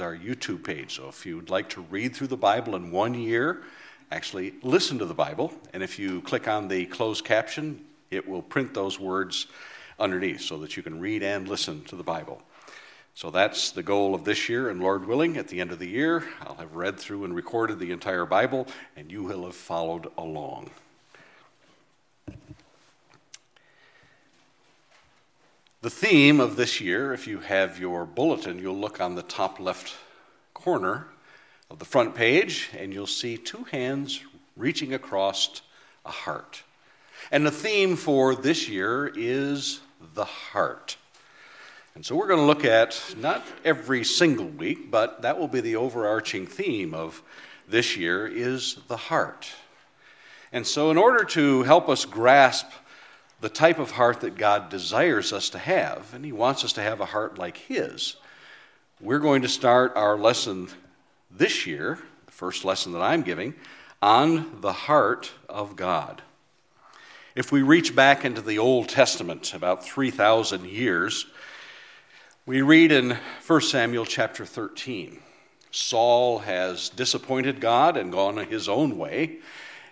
our YouTube page. So if you'd like to read through the Bible in one year, actually listen to the Bible. And if you click on the closed caption, it will print those words underneath so that you can read and listen to the Bible. So that's the goal of this year, and Lord willing, at the end of the year, I'll have read through and recorded the entire Bible, and you will have followed along. The theme of this year, if you have your bulletin, you'll look on the top left corner of the front page and you'll see two hands reaching across a heart. And the theme for this year is the heart. And so we're going to look at not every single week, but that will be the overarching theme of this year is the heart. And so in order to help us grasp the type of heart that God desires us to have, and He wants us to have a heart like His. We're going to start our lesson this year, the first lesson that I'm giving, on the heart of God. If we reach back into the Old Testament about 3,000 years, we read in 1 Samuel chapter 13 Saul has disappointed God and gone his own way,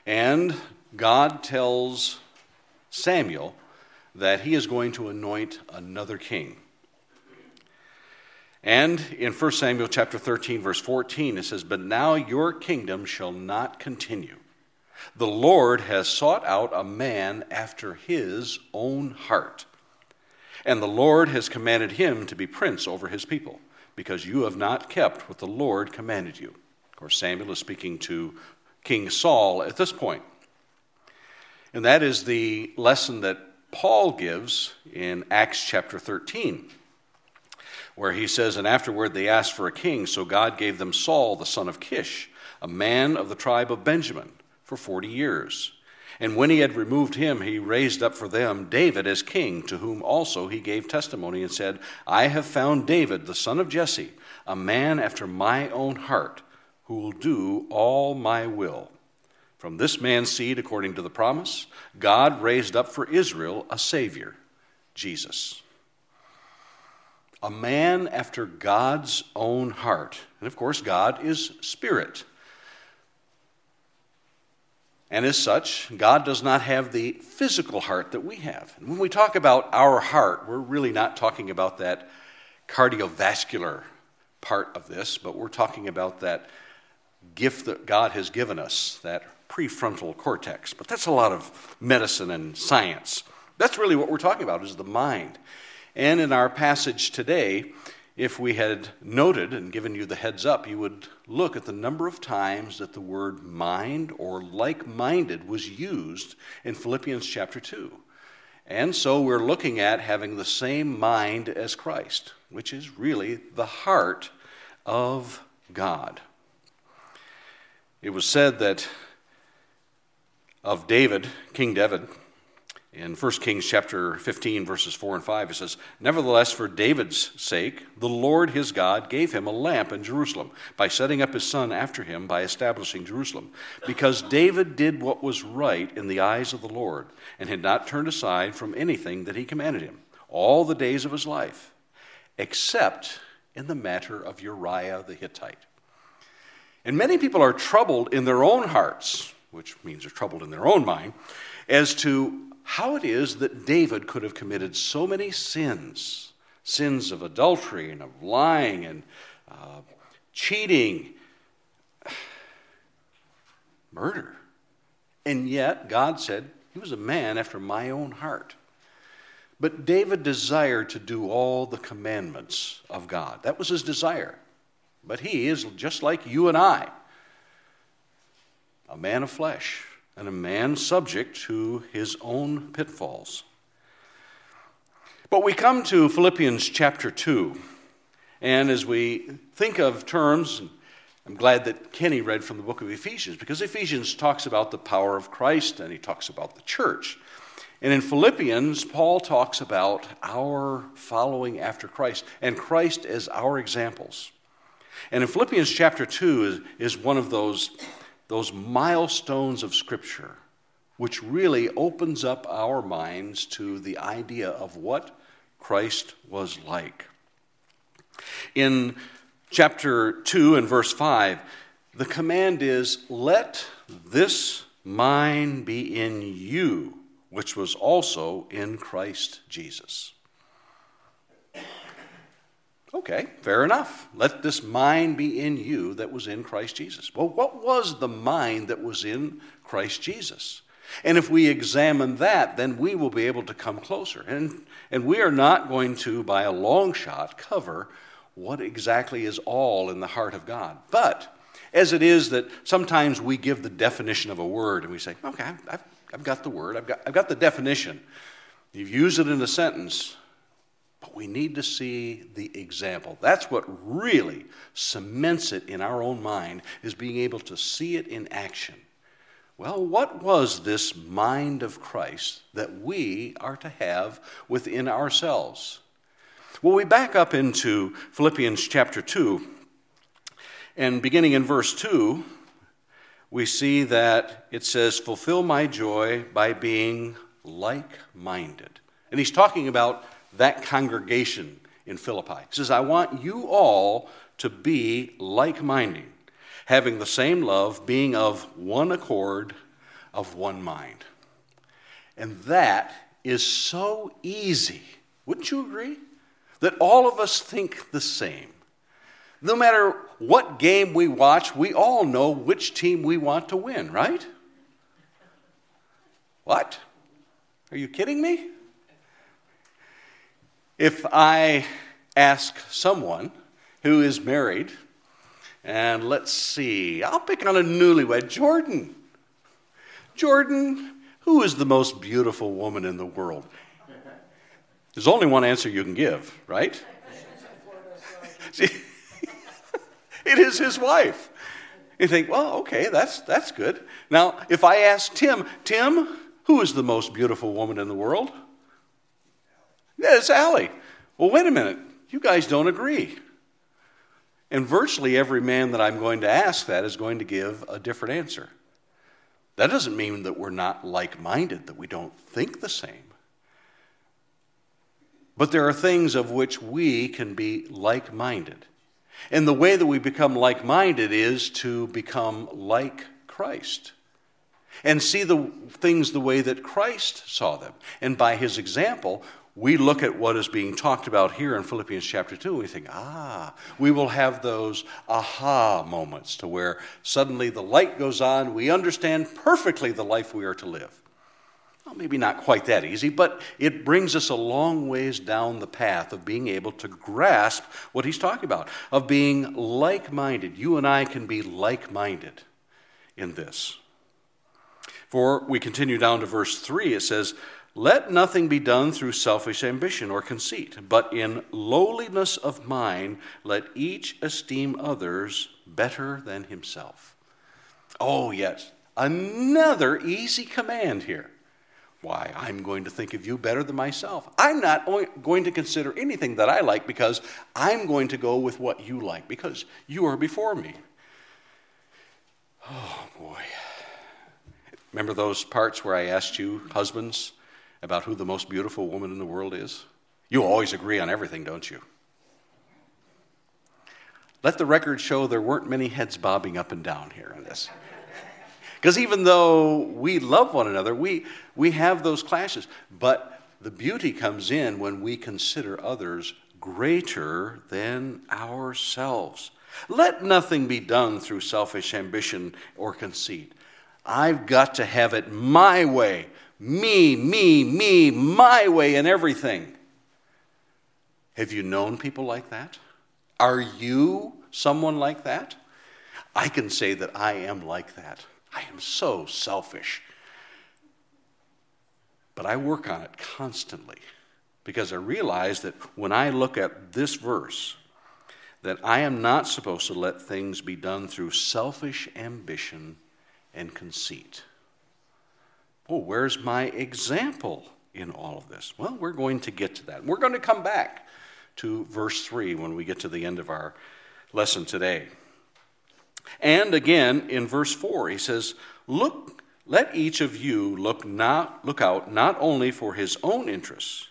and God tells Samuel that he is going to anoint another king. And in 1 Samuel chapter 13 verse 14 it says, "But now your kingdom shall not continue. The Lord has sought out a man after his own heart, and the Lord has commanded him to be prince over his people, because you have not kept what the Lord commanded you." Of course, Samuel is speaking to King Saul at this point. And that is the lesson that Paul gives in Acts chapter 13, where he says, And afterward they asked for a king, so God gave them Saul, the son of Kish, a man of the tribe of Benjamin, for 40 years. And when he had removed him, he raised up for them David as king, to whom also he gave testimony and said, I have found David, the son of Jesse, a man after my own heart, who will do all my will. From this man's seed, according to the promise, God raised up for Israel a Savior, Jesus. A man after God's own heart. And of course, God is spirit. And as such, God does not have the physical heart that we have. And when we talk about our heart, we're really not talking about that cardiovascular part of this, but we're talking about that gift that God has given us, that prefrontal cortex. But that's a lot of medicine and science. That's really what we're talking about is the mind. And in our passage today, if we had noted and given you the heads up, you would look at the number of times that the word mind or like minded was used in Philippians chapter 2. And so we're looking at having the same mind as Christ, which is really the heart of God. It was said that of David, King David, in 1 Kings chapter 15, verses 4 and 5, it says, Nevertheless, for David's sake, the Lord his God gave him a lamp in Jerusalem by setting up his son after him by establishing Jerusalem, because David did what was right in the eyes of the Lord and had not turned aside from anything that he commanded him all the days of his life, except in the matter of Uriah the Hittite. And many people are troubled in their own hearts which means they're troubled in their own mind, as to how it is that David could have committed so many sins sins of adultery and of lying and uh, cheating, murder. And yet, God said he was a man after my own heart. But David desired to do all the commandments of God. That was his desire. But he is just like you and I a man of flesh, and a man subject to his own pitfalls. But we come to Philippians chapter 2, and as we think of terms, I'm glad that Kenny read from the book of Ephesians because Ephesians talks about the power of Christ and he talks about the church. And in Philippians, Paul talks about our following after Christ and Christ as our examples. And in Philippians chapter 2 is, is one of those those milestones of Scripture, which really opens up our minds to the idea of what Christ was like. In chapter 2 and verse 5, the command is, Let this mind be in you, which was also in Christ Jesus. Okay, fair enough. Let this mind be in you that was in Christ Jesus. Well, what was the mind that was in Christ Jesus? And if we examine that, then we will be able to come closer. And, and we are not going to, by a long shot, cover what exactly is all in the heart of God. But as it is that sometimes we give the definition of a word and we say, okay, I've, I've got the word, I've got, I've got the definition. You've used it in a sentence, we need to see the example. That's what really cements it in our own mind, is being able to see it in action. Well, what was this mind of Christ that we are to have within ourselves? Well, we back up into Philippians chapter 2, and beginning in verse 2, we see that it says, Fulfill my joy by being like minded. And he's talking about that congregation in Philippi. He says, I want you all to be like minded, having the same love, being of one accord, of one mind. And that is so easy. Wouldn't you agree? that all of us think the same. No matter what game we watch, we all know which team we want to win, right? What? Are you kidding me? If I ask someone who is married, and let's see, I'll pick on a newlywed, Jordan. Jordan, who is the most beautiful woman in the world? There's only one answer you can give, right? it is his wife. You think, well, okay, that's, that's good. Now, if I ask Tim, Tim, who is the most beautiful woman in the world? Yeah, it's Allie. Well, wait a minute. You guys don't agree. And virtually every man that I'm going to ask that is going to give a different answer. That doesn't mean that we're not like minded, that we don't think the same. But there are things of which we can be like minded. And the way that we become like minded is to become like Christ and see the things the way that Christ saw them. And by his example, we look at what is being talked about here in Philippians chapter 2 and we think, ah, we will have those aha moments to where suddenly the light goes on, we understand perfectly the life we are to live. Well, maybe not quite that easy, but it brings us a long ways down the path of being able to grasp what he's talking about, of being like minded. You and I can be like minded in this. For we continue down to verse 3, it says, Let nothing be done through selfish ambition or conceit, but in lowliness of mind, let each esteem others better than himself. Oh, yes, another easy command here. Why, I'm going to think of you better than myself. I'm not going to consider anything that I like because I'm going to go with what you like because you are before me. Oh, boy. Remember those parts where I asked you, husbands, about who the most beautiful woman in the world is? You always agree on everything, don't you? Let the record show there weren't many heads bobbing up and down here on this. Because even though we love one another, we, we have those clashes. But the beauty comes in when we consider others greater than ourselves. Let nothing be done through selfish ambition or conceit. I've got to have it my way. Me, me, me, my way in everything. Have you known people like that? Are you someone like that? I can say that I am like that. I am so selfish. But I work on it constantly because I realize that when I look at this verse, that I am not supposed to let things be done through selfish ambition and conceit. Oh, where's my example in all of this? Well, we're going to get to that. We're going to come back to verse 3 when we get to the end of our lesson today. And again in verse 4, he says, Look, let each of you look, not, look out not only for his own interests,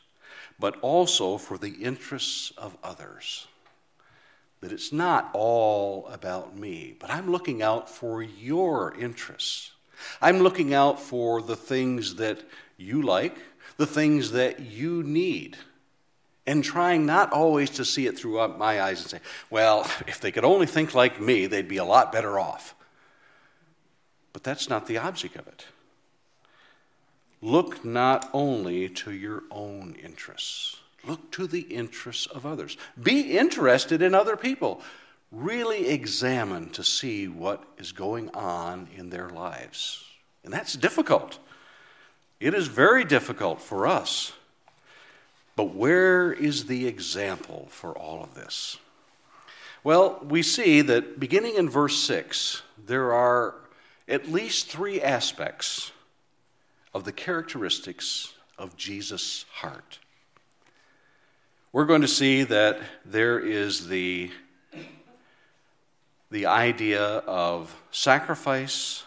but also for the interests of others. that it's not all about me, but I'm looking out for your interests. I'm looking out for the things that you like, the things that you need, and trying not always to see it through my eyes and say, well, if they could only think like me, they'd be a lot better off. But that's not the object of it. Look not only to your own interests, look to the interests of others. Be interested in other people. Really examine to see what is going on in their lives. And that's difficult. It is very difficult for us. But where is the example for all of this? Well, we see that beginning in verse 6, there are at least three aspects of the characteristics of Jesus' heart. We're going to see that there is the, the idea of sacrifice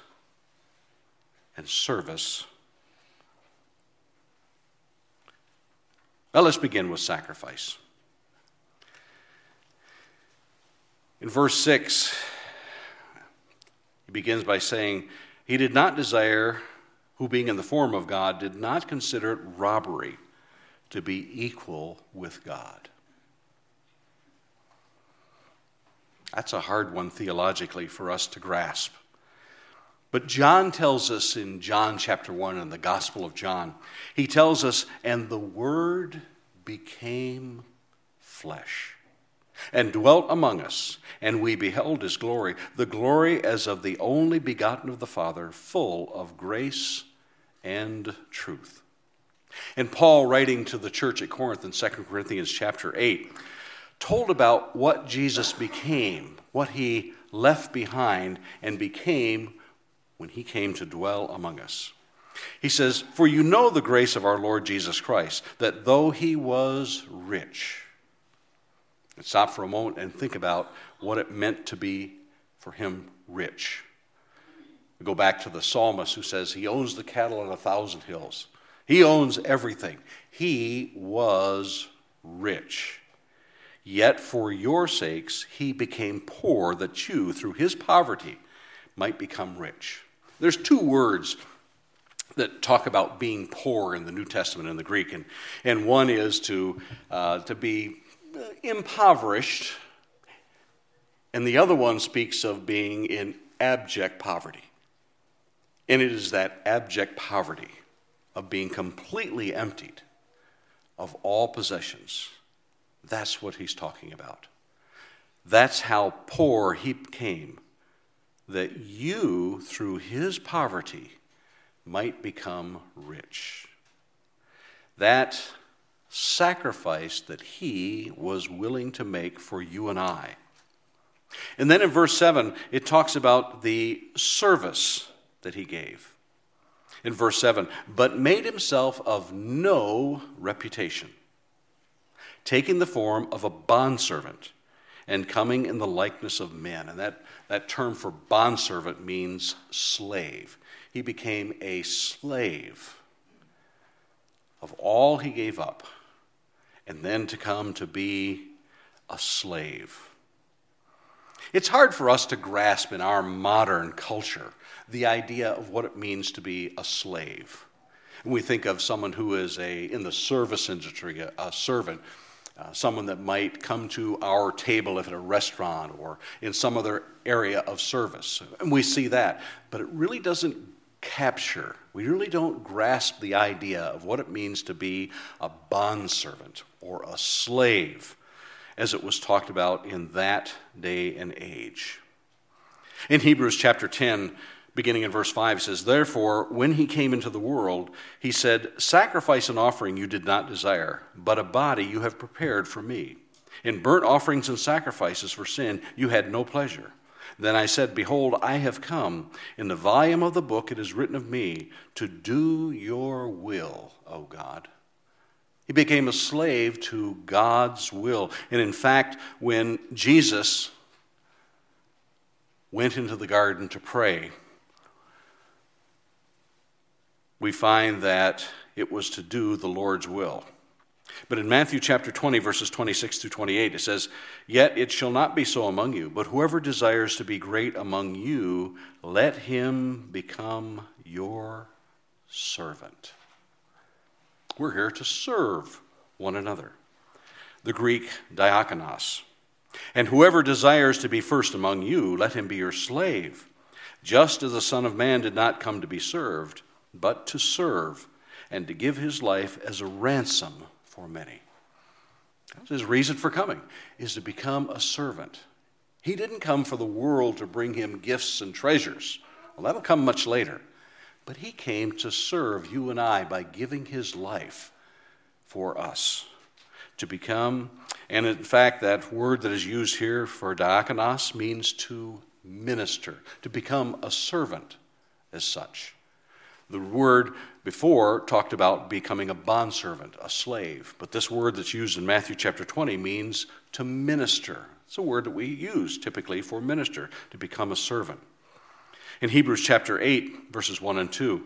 and service. Well, let's begin with sacrifice. In verse 6, he begins by saying, He did not desire, who being in the form of God, did not consider it robbery to be equal with God. That's a hard one theologically for us to grasp. But John tells us in John chapter 1 in the Gospel of John, he tells us, and the Word became flesh and dwelt among us, and we beheld his glory, the glory as of the only begotten of the Father, full of grace and truth. And Paul, writing to the church at Corinth in 2 Corinthians chapter 8, told about what Jesus became, what he left behind and became when he came to dwell among us. He says, For you know the grace of our Lord Jesus Christ, that though he was rich, and stop for a moment and think about what it meant to be for him rich. We go back to the psalmist who says he owns the cattle on a thousand hills. He owns everything. He was rich. Yet for your sakes he became poor, that you, through his poverty, might become rich. There's two words that talk about being poor in the New Testament in the Greek, and, and one is to, uh, to be impoverished, and the other one speaks of being in abject poverty. And it is that abject poverty of being completely emptied of all possessions. That's what he's talking about. That's how poor he became, that you, through his poverty, might become rich. That sacrifice that he was willing to make for you and I. And then in verse 7, it talks about the service that he gave. In verse 7, but made himself of no reputation, taking the form of a bondservant and coming in the likeness of men. And that, that term for bondservant means slave. He became a slave of all he gave up and then to come to be a slave. It's hard for us to grasp in our modern culture the idea of what it means to be a slave. We think of someone who is a, in the service industry, a, a servant, uh, someone that might come to our table if at a restaurant or in some other area of service. And we see that. But it really doesn't capture, we really don't grasp the idea of what it means to be a bondservant or a slave, as it was talked about in that day and age. In Hebrews chapter 10, beginning in verse 5, he says, Therefore, when he came into the world, he said, Sacrifice and offering you did not desire, but a body you have prepared for me. In burnt offerings and sacrifices for sin you had no pleasure. Then I said, Behold, I have come. In the volume of the book it is written of me to do your will, O God. He became a slave to God's will. And in fact, when Jesus went into the garden to pray, we find that it was to do the Lord's will. But in Matthew chapter 20, verses 26 through 28, it says, Yet it shall not be so among you, but whoever desires to be great among you, let him become your servant. We're here to serve one another. The Greek diakonos. And whoever desires to be first among you, let him be your slave, just as the Son of Man did not come to be served, but to serve, and to give his life as a ransom for many. That's his reason for coming, is to become a servant. He didn't come for the world to bring him gifts and treasures. Well, that'll come much later. But he came to serve you and I by giving his life for us. To become, and in fact, that word that is used here for diakonos means to minister, to become a servant as such. The word before talked about becoming a bondservant, a slave. But this word that's used in Matthew chapter 20 means to minister. It's a word that we use typically for minister, to become a servant. In Hebrews chapter 8, verses 1 and 2,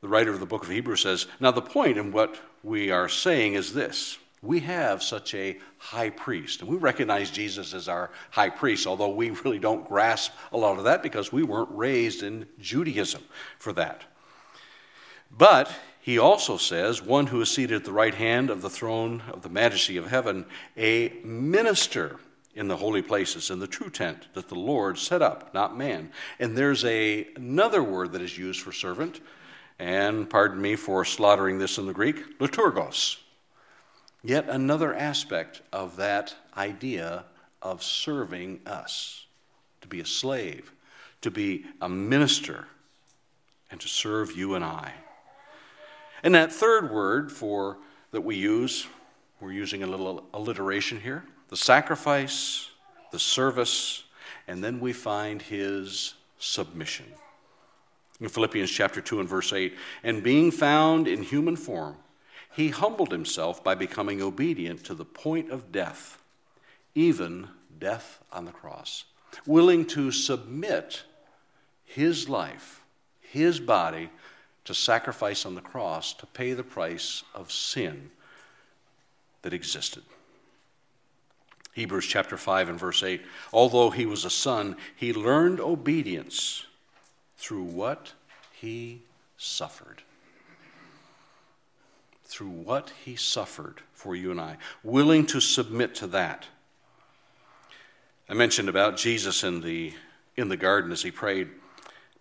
the writer of the book of Hebrews says, Now the point in what we are saying is this we have such a high priest. And we recognize Jesus as our high priest, although we really don't grasp a lot of that because we weren't raised in Judaism for that. But he also says, one who is seated at the right hand of the throne of the majesty of heaven, a minister in the holy places, in the true tent that the Lord set up, not man. And there's a, another word that is used for servant, and pardon me for slaughtering this in the Greek, liturgos. Yet another aspect of that idea of serving us, to be a slave, to be a minister, and to serve you and I. And that third word for that we use, we're using a little alliteration here the sacrifice, the service, and then we find his submission. In Philippians chapter 2 and verse 8, and being found in human form, he humbled himself by becoming obedient to the point of death, even death on the cross, willing to submit his life, his body, to sacrifice on the cross to pay the price of sin that existed. Hebrews chapter 5 and verse 8 Although he was a son, he learned obedience through what he suffered. Through what he suffered for you and I, willing to submit to that. I mentioned about Jesus in the, in the garden as he prayed.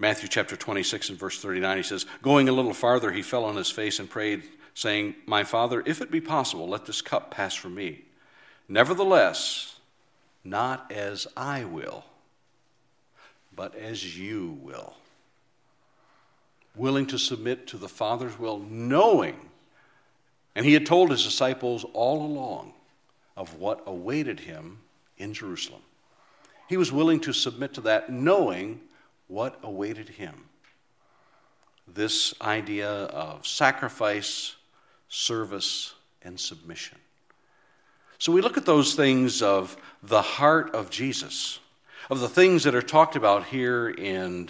Matthew chapter 26 and verse 39, he says, Going a little farther, he fell on his face and prayed, saying, My Father, if it be possible, let this cup pass from me. Nevertheless, not as I will, but as you will. Willing to submit to the Father's will, knowing, and he had told his disciples all along of what awaited him in Jerusalem. He was willing to submit to that, knowing what awaited him. This idea of sacrifice, service, and submission. So we look at those things of the heart of Jesus, of the things that are talked about here in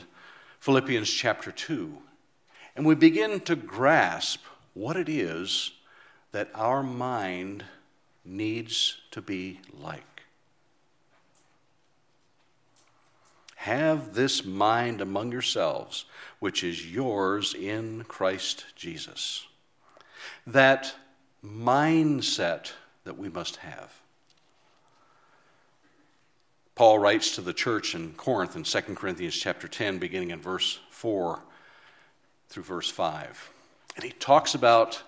Philippians chapter 2, and we begin to grasp what it is that our mind needs to be like. Have this mind among yourselves, which is yours in Christ Jesus. That mindset that we must have. Paul writes to the church in Corinth in 2 Corinthians chapter 10, beginning in verse 4 through verse 5. And he talks about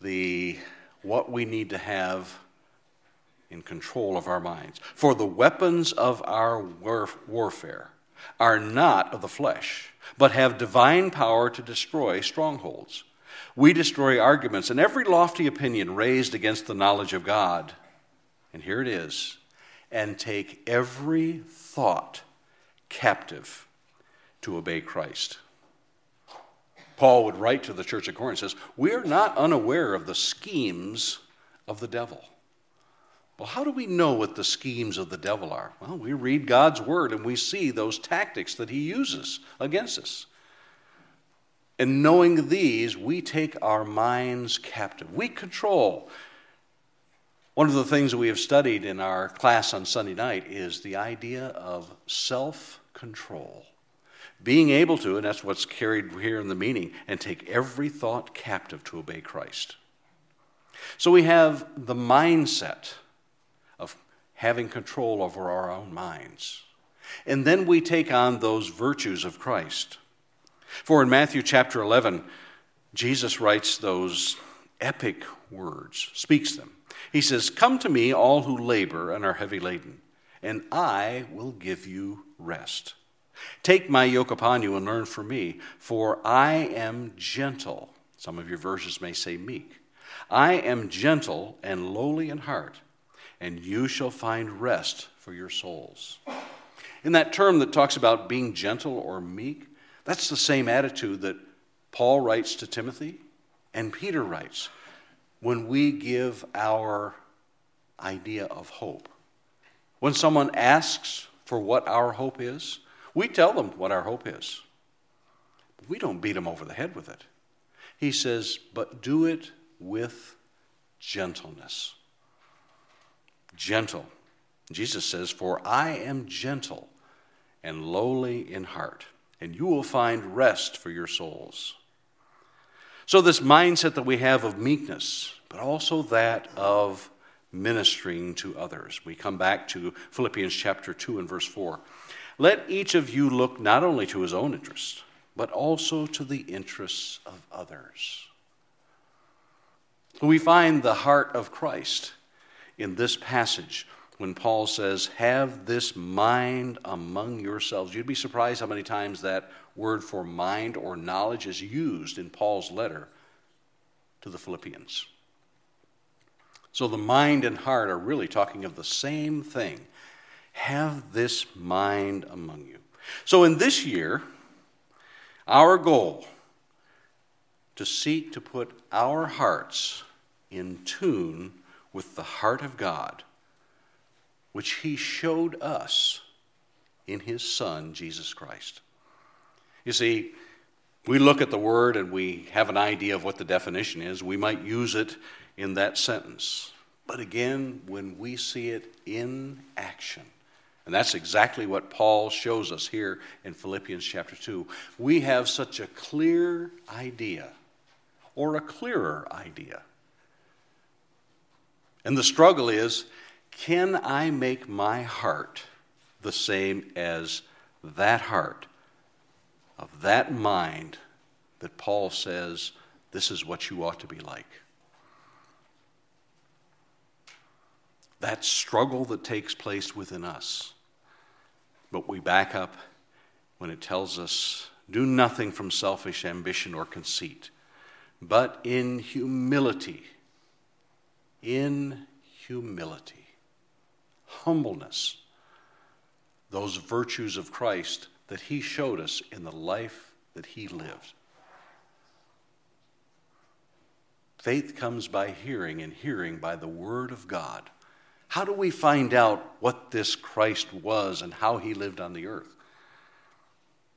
the what we need to have in control of our minds. For the weapons of our warfare are not of the flesh, but have divine power to destroy strongholds. We destroy arguments and every lofty opinion raised against the knowledge of God. And here it is and take every thought captive to obey Christ. Paul would write to the church of Corinth says, "We are not unaware of the schemes of the devil." Well, how do we know what the schemes of the devil are? Well, we read God's word and we see those tactics that he uses against us. And knowing these, we take our minds captive. We control One of the things that we have studied in our class on Sunday night is the idea of self control. Being able to, and that's what's carried here in the meaning, and take every thought captive to obey Christ. So we have the mindset having control over our own minds. And then we take on those virtues of Christ. For in Matthew chapter 11, Jesus writes those epic words, speaks them. He says, Come to me, all who labor and are heavy laden, and I will give you rest. Take my yoke upon you and learn from me, for I am gentle. Some of your verses may say meek. I am gentle and lowly in heart, and you shall find rest for your souls. In that term that talks about being gentle or meek, that's the same attitude that Paul writes to Timothy and Peter writes when we give our idea of hope. When someone asks for what our hope is, we tell them what our hope is. We don't beat them over the head with it. He says, but do it with gentleness. Gentle. Jesus says, For I am gentle and lowly in heart, and you will find rest for your souls. So, this mindset that we have of meekness, but also that of ministering to others. We come back to Philippians chapter 2 and verse 4. Let each of you look not only to his own interests, but also to the interests of others. We find the heart of Christ in this passage when Paul says, Have this mind among yourselves. You'd be surprised how many times that word for mind or knowledge is used in Paul's letter to the Philippians. So the mind and heart are really talking of the same thing. Have this mind among you. So in this year, our goal to seek to put our hearts in tune with the heart of God, which He showed us in His Son, Jesus Christ. You see, we look at the word and we have an idea of what the definition is. We might use it in that sentence. But again, when we see it in action, and that's exactly what Paul shows us here in Philippians chapter 2, we have such a clear idea, or a clearer idea. And the struggle is can I make my heart the same as that heart of that mind that Paul says this is what you ought to be like. That struggle that takes place within us. But we back up when it tells us do nothing from selfish ambition or conceit, but in humility, in humility, humbleness, those virtues of Christ that he showed us in the life that he lived. Faith comes by hearing, and hearing by the Word of God. How do we find out what this Christ was and how he lived on the earth?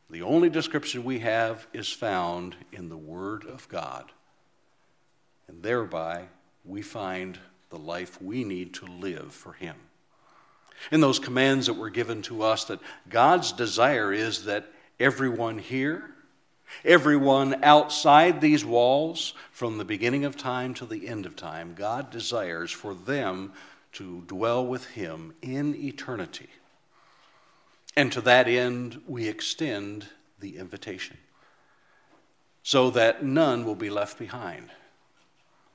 The only description we have is found in the Word of God. And thereby, we find the life we need to live for him in those commands that were given to us that God's desire is that everyone here, everyone outside these walls, from the beginning of time to the end of time, God desires for them to dwell with Him in eternity. And to that end, we extend the invitation so that none will be left behind.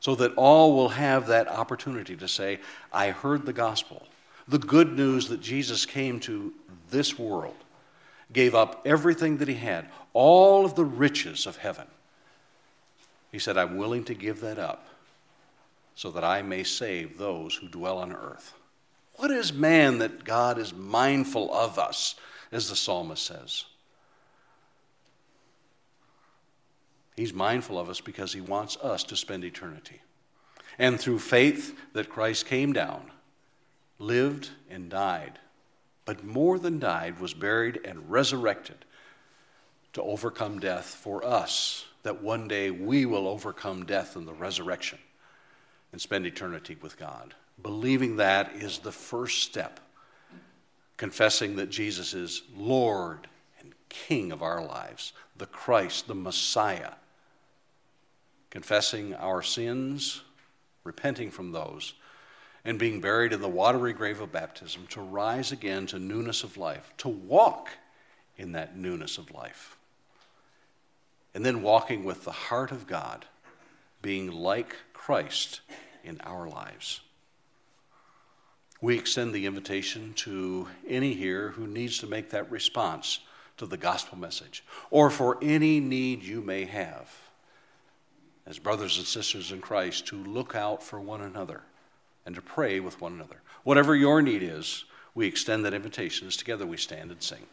So that all will have that opportunity to say, I heard the gospel the good news that Jesus came to this world, gave up everything that he had, all of the riches of heaven. He said, I'm willing to give that up so that I may save those who dwell on earth. What is man that God is mindful of us, as the psalmist says? He's mindful of us because he wants us to spend eternity. And through faith that Christ came down, lived and died, but more than died, was buried and resurrected to overcome death for us, that one day we will overcome death in the resurrection and spend eternity with God. Believing that is the first step. Confessing that Jesus is Lord and King of our lives, the Christ, the Messiah. Confessing our sins, repenting from those, and being buried in the watery grave of baptism to rise again to newness of life, to walk in that newness of life. And then walking with the heart of God, being like Christ in our lives. We extend the invitation to any here who needs to make that response to the gospel message, or for any need you may have, as brothers and sisters in Christ, to look out for one another and to pray with one another. Whatever your need is, we extend that invitation as together we stand and sing.